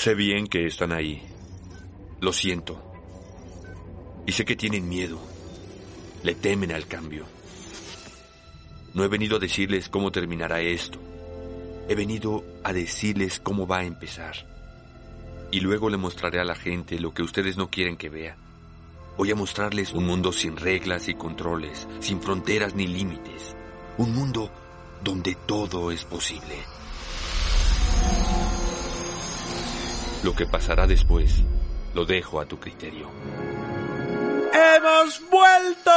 Sé bien que están ahí. Lo siento. Y sé que tienen miedo. Le temen al cambio. No he venido a decirles cómo terminará esto. He venido a decirles cómo va a empezar. Y luego le mostraré a la gente lo que ustedes no quieren que vea. Voy a mostrarles un mundo sin reglas y controles, sin fronteras ni límites. Un mundo donde todo es posible. Lo que pasará después lo dejo a tu criterio. ¡Hemos vuelto!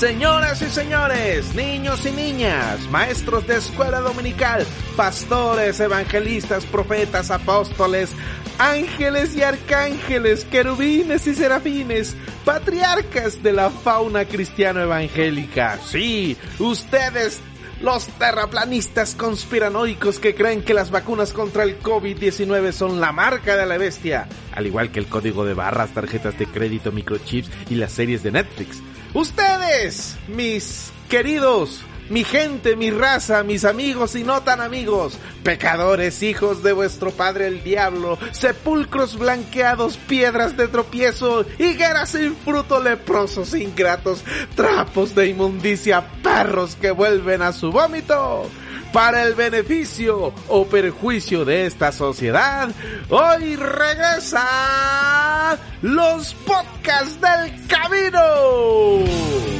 Señoras y señores, niños y niñas, maestros de escuela dominical, pastores, evangelistas, profetas, apóstoles, ángeles y arcángeles, querubines y serafines, patriarcas de la fauna cristiano evangélica. Sí, ustedes los terraplanistas conspiranoicos que creen que las vacunas contra el COVID-19 son la marca de la bestia, al igual que el código de barras, tarjetas de crédito, microchips y las series de Netflix. Ustedes, mis queridos, mi gente, mi raza, mis amigos y no tan amigos, pecadores, hijos de vuestro padre el diablo, sepulcros blanqueados, piedras de tropiezo, higueras sin fruto, leprosos, ingratos, trapos de inmundicia, perros que vuelven a su vómito. Para el beneficio o perjuicio de esta sociedad, hoy regresa los podcasts del camino.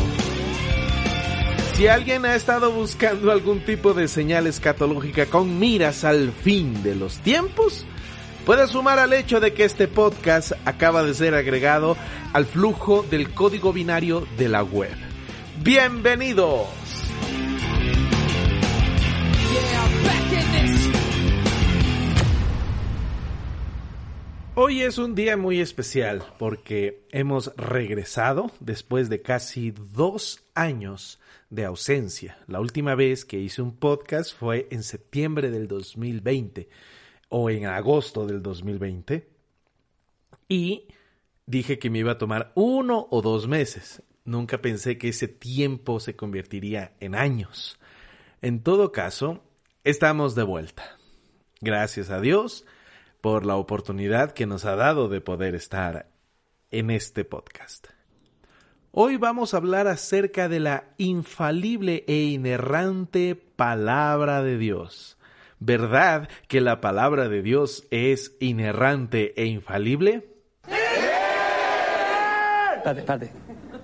Si alguien ha estado buscando algún tipo de señal escatológica con miras al fin de los tiempos, puede sumar al hecho de que este podcast acaba de ser agregado al flujo del código binario de la web. Bienvenidos. Hoy es un día muy especial porque hemos regresado después de casi dos años de ausencia. La última vez que hice un podcast fue en septiembre del 2020 o en agosto del 2020 y dije que me iba a tomar uno o dos meses. Nunca pensé que ese tiempo se convertiría en años. En todo caso, estamos de vuelta. Gracias a Dios por la oportunidad que nos ha dado de poder estar en este podcast. Hoy vamos a hablar acerca de la infalible e inerrante palabra de Dios. ¿Verdad que la palabra de Dios es inerrante e infalible? Espérate, espérate.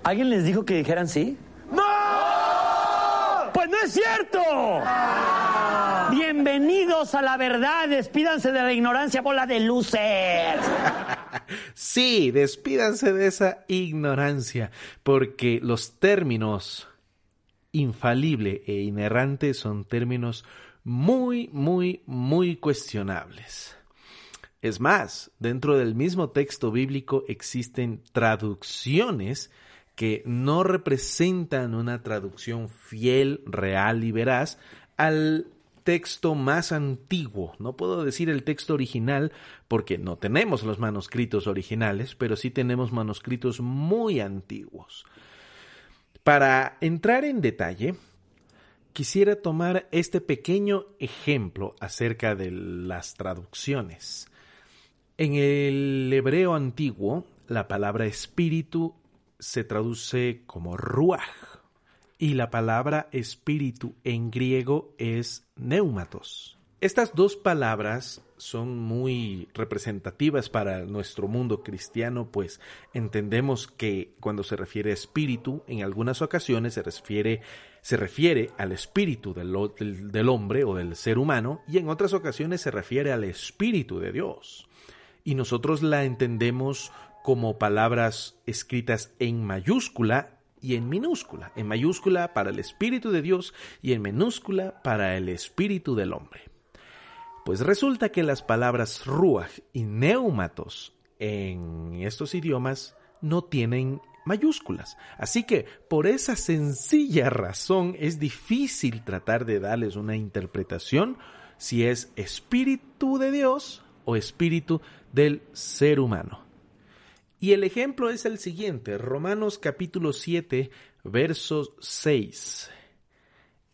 ¿Alguien les dijo que dijeran sí? ¡No! ¡Pues no es cierto! Bienvenidos a la verdad, despídanse de la ignorancia, bola de luces. sí, despídanse de esa ignorancia, porque los términos infalible e inerrante son términos muy, muy, muy cuestionables. Es más, dentro del mismo texto bíblico existen traducciones que no representan una traducción fiel, real y veraz al texto más antiguo. No puedo decir el texto original porque no tenemos los manuscritos originales, pero sí tenemos manuscritos muy antiguos. Para entrar en detalle, quisiera tomar este pequeño ejemplo acerca de las traducciones. En el hebreo antiguo, la palabra espíritu se traduce como ruach y la palabra espíritu en griego es neumatos. Estas dos palabras son muy representativas para nuestro mundo cristiano, pues entendemos que cuando se refiere a espíritu, en algunas ocasiones se refiere, se refiere al espíritu del, del, del hombre o del ser humano, y en otras ocasiones se refiere al espíritu de Dios. Y nosotros la entendemos como palabras escritas en mayúscula y en minúscula, en mayúscula para el Espíritu de Dios y en minúscula para el Espíritu del hombre. Pues resulta que las palabras ruach y neumatos en estos idiomas no tienen mayúsculas. Así que por esa sencilla razón es difícil tratar de darles una interpretación si es espíritu de Dios o espíritu del ser humano. Y el ejemplo es el siguiente, Romanos capítulo 7, verso 6.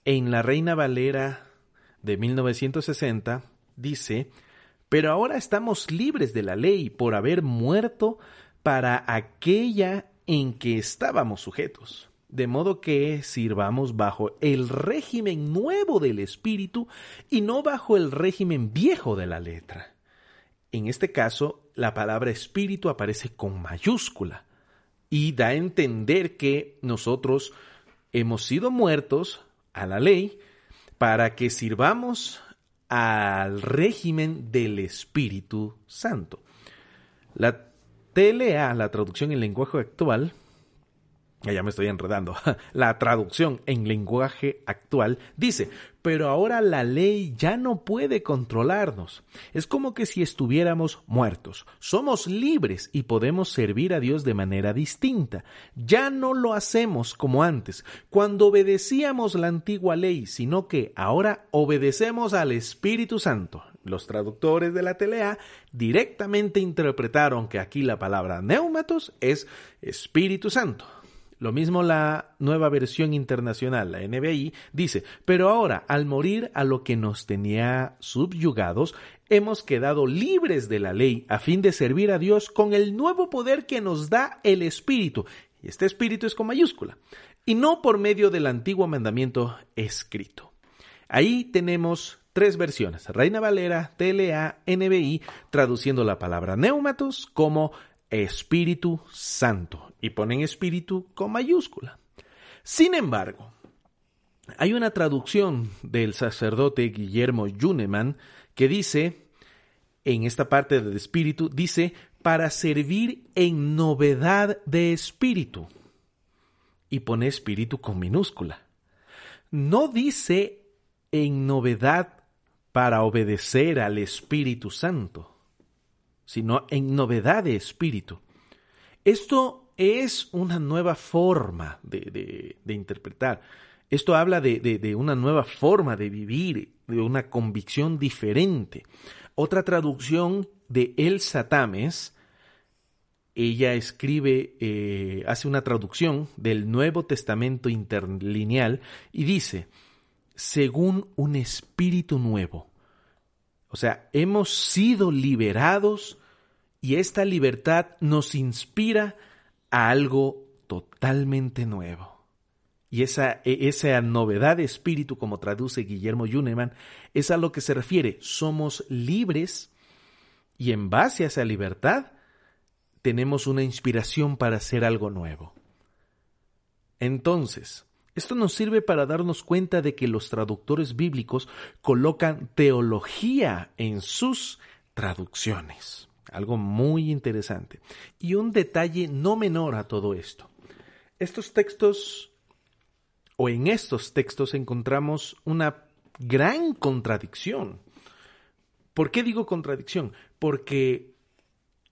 En la Reina Valera de 1960 dice, pero ahora estamos libres de la ley por haber muerto para aquella en que estábamos sujetos, de modo que sirvamos bajo el régimen nuevo del espíritu y no bajo el régimen viejo de la letra. En este caso, la palabra espíritu aparece con mayúscula y da a entender que nosotros hemos sido muertos a la ley para que sirvamos al régimen del Espíritu Santo. La TLA, la traducción en lenguaje actual, ya me estoy enredando. La traducción en lenguaje actual dice, pero ahora la ley ya no puede controlarnos. Es como que si estuviéramos muertos. Somos libres y podemos servir a Dios de manera distinta. Ya no lo hacemos como antes, cuando obedecíamos la antigua ley, sino que ahora obedecemos al Espíritu Santo. Los traductores de la TLA directamente interpretaron que aquí la palabra neumatos es Espíritu Santo. Lo mismo la nueva versión internacional, la NBI, dice, pero ahora, al morir a lo que nos tenía subyugados, hemos quedado libres de la ley a fin de servir a Dios con el nuevo poder que nos da el Espíritu. Y este Espíritu es con mayúscula. Y no por medio del antiguo mandamiento escrito. Ahí tenemos tres versiones, Reina Valera, TLA, NBI, traduciendo la palabra neumatos como Espíritu Santo y ponen espíritu con mayúscula. Sin embargo, hay una traducción del sacerdote Guillermo Juneman que dice, en esta parte del espíritu, dice, para servir en novedad de espíritu. Y pone espíritu con minúscula. No dice en novedad para obedecer al Espíritu Santo sino en novedad de espíritu. Esto es una nueva forma de, interpretar. Esto habla de, de, una nueva forma de vivir, de una convicción diferente. Otra traducción de El Satames, ella escribe, eh, hace una traducción del Nuevo Testamento interlineal y dice, según un espíritu nuevo. O sea, hemos sido liberados y esta libertad nos inspira a algo totalmente nuevo. Y esa, e, esa novedad de espíritu, como traduce Guillermo Juneman, es a lo que se refiere. Somos libres y en base a esa libertad tenemos una inspiración para hacer algo nuevo. Entonces, esto nos sirve para darnos cuenta de que los traductores bíblicos colocan teología en sus traducciones. Algo muy interesante. Y un detalle no menor a todo esto. Estos textos, o en estos textos encontramos una gran contradicción. ¿Por qué digo contradicción? Porque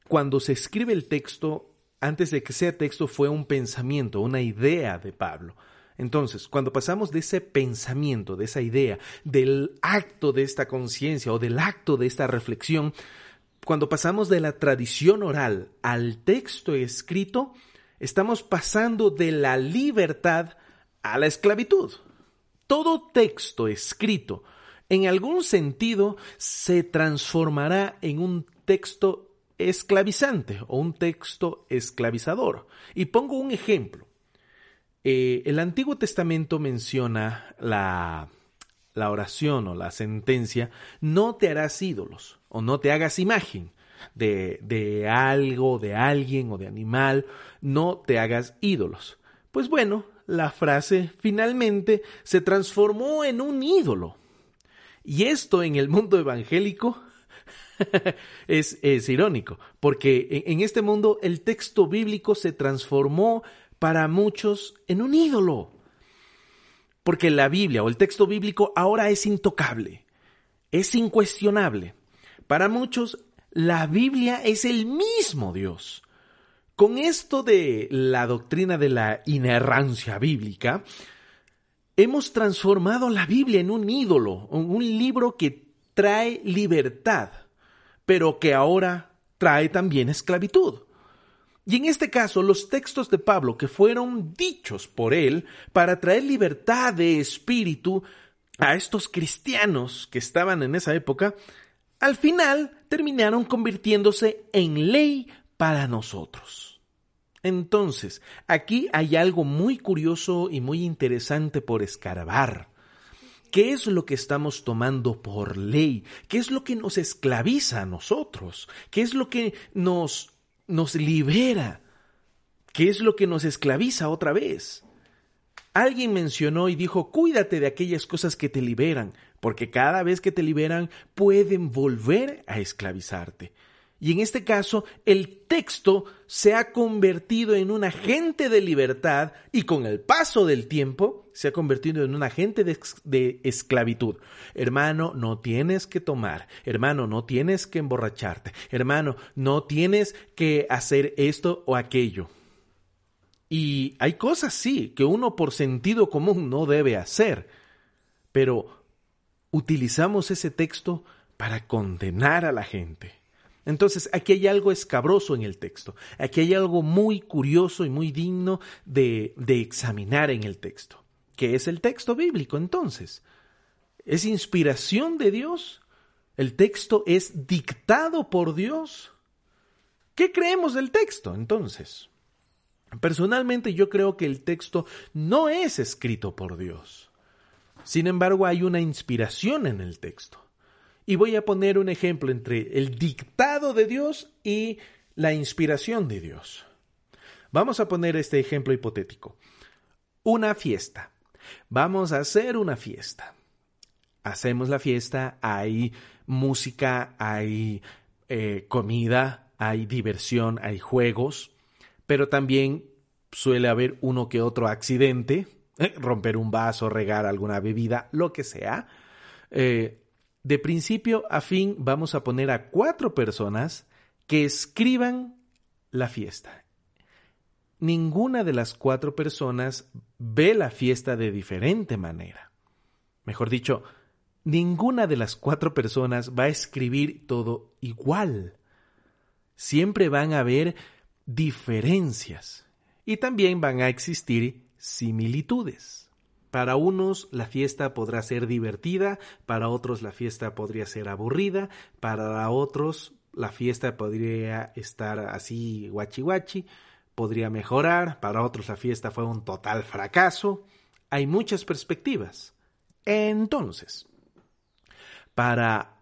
cuando se escribe el texto, antes de que sea texto, fue un pensamiento, una idea de Pablo. Entonces, cuando pasamos de ese pensamiento, de esa idea, del acto de esta conciencia o del acto de esta reflexión, cuando pasamos de la tradición oral al texto escrito, estamos pasando de la libertad a la esclavitud. Todo texto escrito, en algún sentido, se transformará en un texto esclavizante o un texto esclavizador. Y pongo un ejemplo. Eh, el Antiguo Testamento menciona la, la oración o la sentencia, no te harás ídolos o no te hagas imagen de, de algo, de alguien o de animal, no te hagas ídolos. Pues bueno, la frase finalmente se transformó en un ídolo. Y esto en el mundo evangélico es, es, irónico, porque en este mundo el texto bíblico se transformó para muchos en un ídolo. Porque la Biblia o el texto bíblico ahora es intocable, es incuestionable. Para muchos, la Biblia es el mismo Dios. Con esto de la doctrina de la inerrancia bíblica, hemos transformado la Biblia en un ídolo, un libro que trae libertad, pero que ahora trae también esclavitud. Y en este caso, los textos de Pablo que fueron dichos por él para traer libertad de espíritu a estos cristianos que estaban en esa época, al final terminaron convirtiéndose en ley para nosotros. Entonces, aquí hay algo muy curioso y muy interesante por escarbar. ¿Qué es lo que estamos tomando por ley? ¿Qué es lo que nos esclaviza a nosotros? ¿Qué es lo que nos, nos libera? ¿Qué es lo que nos esclaviza otra vez? Alguien mencionó y dijo, cuídate de aquellas cosas que te liberan, porque cada vez que te liberan pueden volver a esclavizarte. Y en este caso, el texto se ha convertido en un agente de libertad y con el paso del tiempo se ha convertido en un agente de, esclavitud. Hermano, no tienes que tomar. Hermano, no tienes que emborracharte. Hermano, no tienes que hacer esto o aquello. Y hay cosas, sí, que uno por sentido común no debe hacer. Pero utilizamos ese texto para condenar a la gente. Entonces, aquí hay algo escabroso en el texto, aquí hay algo muy curioso y muy digno de, de examinar en el texto. ¿Qué es el texto bíblico entonces? ¿Es inspiración de Dios? ¿El texto es dictado por Dios? ¿Qué creemos del texto entonces? Personalmente yo creo que el texto no es escrito por Dios. Sin embargo, hay una inspiración en el texto. Y voy a poner un ejemplo entre el dictado de Dios y la inspiración de Dios. Vamos a poner este ejemplo hipotético. Una fiesta. Vamos a hacer una fiesta. Hacemos la fiesta, hay música, hay eh, comida, hay diversión, hay juegos, pero también suele haber uno que otro accidente, romper un vaso, regar alguna bebida, lo que sea. Eh, de principio a fin vamos a poner a cuatro personas que escriban la fiesta. Ninguna de las cuatro personas ve la fiesta de diferente manera. Mejor dicho, ninguna de las cuatro personas va a escribir todo igual. Siempre van a haber diferencias y también van a existir similitudes. Para unos la fiesta podrá ser divertida, para otros la fiesta podría ser aburrida, para otros la fiesta podría estar así guachi guachi, podría mejorar, para otros la fiesta fue un total fracaso. Hay muchas perspectivas. Entonces, para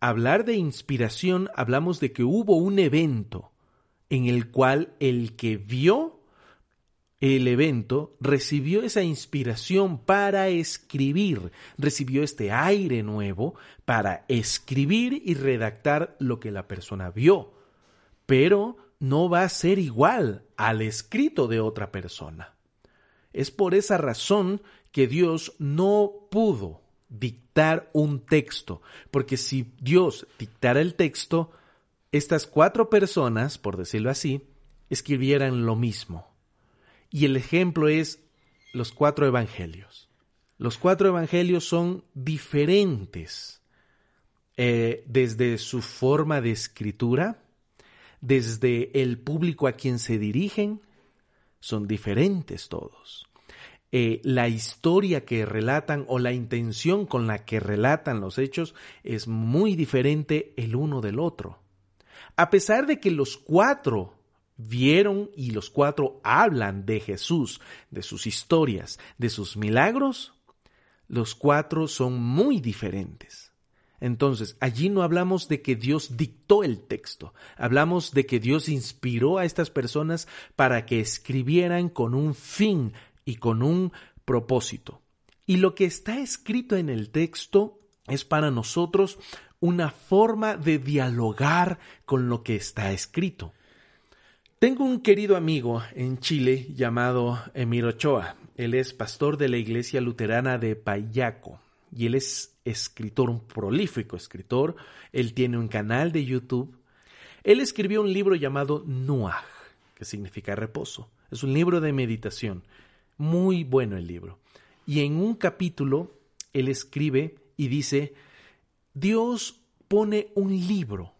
hablar de inspiración, hablamos de que hubo un evento en el cual el que vio el evento recibió esa inspiración para escribir, recibió este aire nuevo para escribir y redactar lo que la persona vio, pero no va a ser igual al escrito de otra persona. Es por esa razón que Dios no pudo dictar un texto, porque si Dios dictara el texto, estas cuatro personas, por decirlo así, escribieran lo mismo y el ejemplo es los cuatro evangelios. Los cuatro evangelios son diferentes eh, desde su forma de escritura, desde el público a quien se dirigen, son diferentes todos. Eh, la historia que relatan o la intención con la que relatan los hechos es muy diferente el uno del otro. A pesar de que los cuatro vieron y los cuatro hablan de Jesús, de sus historias, de sus milagros, los cuatro son muy diferentes. Entonces, allí no hablamos de que Dios dictó el texto, hablamos de que Dios inspiró a estas personas para que escribieran con un fin y con un propósito. Y lo que está escrito en el texto es para nosotros una forma de dialogar con lo que está escrito. Tengo un querido amigo en Chile llamado Emir Ochoa. Él es pastor de la iglesia luterana de Payaco y él es escritor, un prolífico escritor. Él tiene un canal de YouTube. Él escribió un libro llamado Nuach, que significa reposo. Es un libro de meditación. Muy bueno el libro. Y en un capítulo él escribe y dice, Dios pone un libro.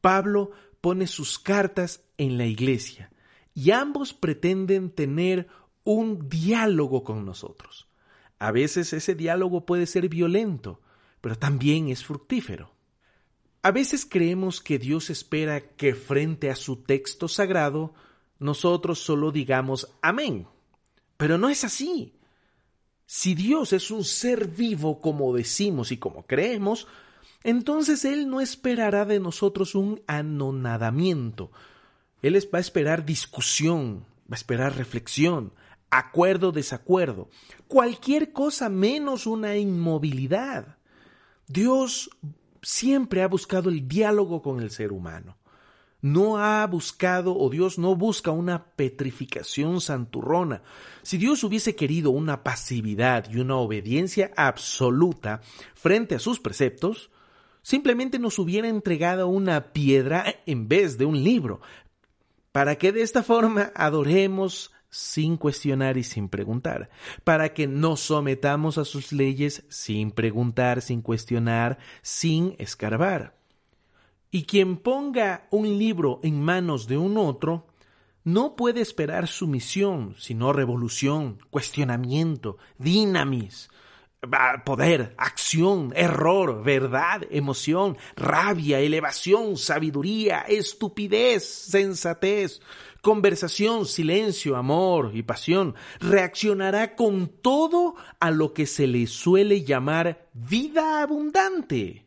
Pablo pone sus cartas en la iglesia y ambos pretenden tener un diálogo con nosotros. A veces ese diálogo puede ser violento, pero también es fructífero. A veces creemos que Dios espera que frente a su texto sagrado nosotros solo digamos amén. Pero no es así. Si Dios es un ser vivo como decimos y como creemos, entonces Él no esperará de nosotros un anonadamiento. Él va a esperar discusión, va a esperar reflexión, acuerdo, desacuerdo, cualquier cosa menos una inmovilidad. Dios siempre ha buscado el diálogo con el ser humano. No ha buscado, o Dios no busca una petrificación santurrona. Si Dios hubiese querido una pasividad y una obediencia absoluta frente a sus preceptos, simplemente nos hubiera entregado una piedra en vez de un libro, para que de esta forma adoremos sin cuestionar y sin preguntar, para que nos sometamos a sus leyes sin preguntar, sin cuestionar, sin escarbar. Y quien ponga un libro en manos de un otro, no puede esperar sumisión, sino revolución, cuestionamiento, dinamis, poder, acción, error, verdad, emoción, rabia, elevación, sabiduría, estupidez, sensatez, conversación, silencio, amor y pasión, reaccionará con todo a lo que se le suele llamar vida abundante.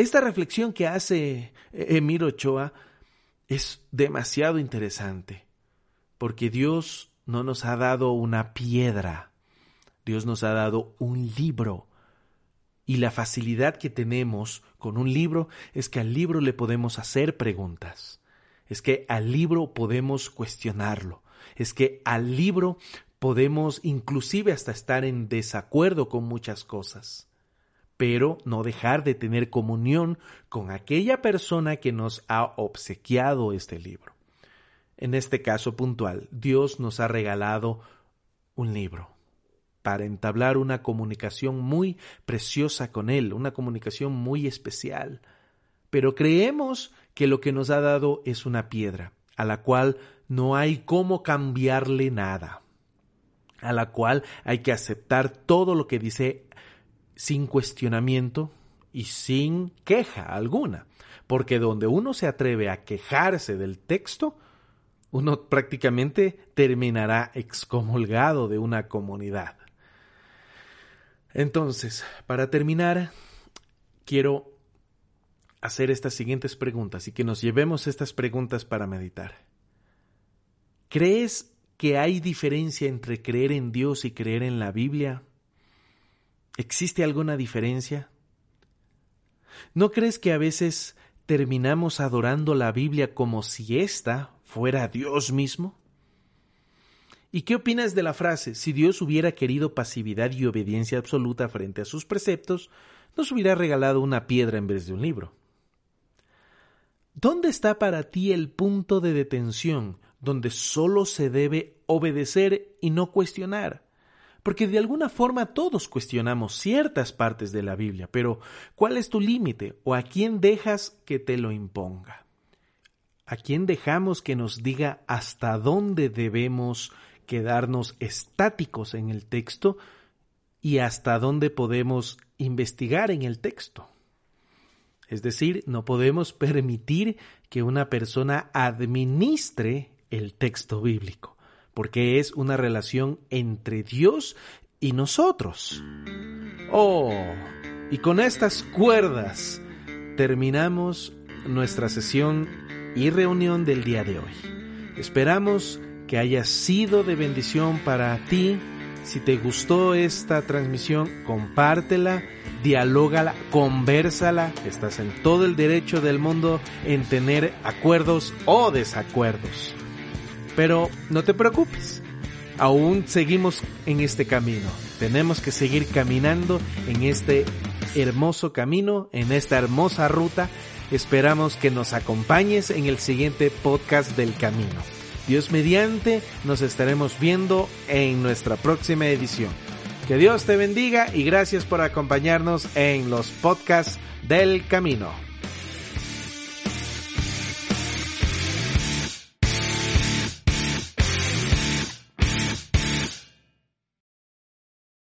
Esta reflexión que hace Emiro Ochoa es demasiado interesante, porque Dios no nos ha dado una piedra, Dios nos ha dado un libro. Y la facilidad que tenemos con un libro es que al libro le podemos hacer preguntas es que al libro podemos cuestionarlo, es que al libro podemos inclusive hasta estar en desacuerdo con muchas cosas, pero no dejar de tener comunión con aquella persona que nos ha obsequiado este libro. En este caso puntual, Dios nos ha regalado un libro para entablar una comunicación muy preciosa con Él, una comunicación muy especial. Pero creemos que lo que nos ha dado es una piedra, a la cual no hay cómo cambiarle nada, a la cual hay que aceptar todo lo que dice sin cuestionamiento y sin queja alguna, porque donde uno se atreve a quejarse del texto, uno prácticamente terminará excomulgado de una comunidad. Entonces, para terminar, quiero hacer estas siguientes preguntas y que nos llevemos estas preguntas para meditar. ¿Crees que hay diferencia entre creer en Dios y creer en la Biblia? ¿Existe alguna diferencia? ¿No crees que a veces terminamos adorando la Biblia como si ésta fuera Dios mismo? ¿Y qué opinas de la frase, si Dios hubiera querido pasividad y obediencia absoluta frente a sus preceptos, nos hubiera regalado una piedra en vez de un libro? ¿Dónde está para ti el punto de detención donde solo se debe obedecer y no cuestionar? Porque de alguna forma todos cuestionamos ciertas partes de la Biblia, pero ¿cuál es tu límite o a quién dejas que te lo imponga? ¿A quién dejamos que nos diga hasta dónde debemos quedarnos estáticos en el texto y hasta dónde podemos investigar en el texto? Es decir, no podemos permitir que una persona administre el texto bíblico, porque es una relación entre Dios y nosotros. Oh, y con estas cuerdas terminamos nuestra sesión y reunión del día de hoy. Esperamos que haya sido de bendición para ti. Si te gustó esta transmisión, compártela dialógala, conversala, estás en todo el derecho del mundo en tener acuerdos o desacuerdos. Pero no te preocupes, aún seguimos en este camino. Tenemos que seguir caminando en este hermoso camino, en esta hermosa ruta. Esperamos que nos acompañes en el siguiente podcast del camino. Dios mediante, nos estaremos viendo en nuestra próxima edición. Que Dios te bendiga y gracias por acompañarnos en los podcasts del camino.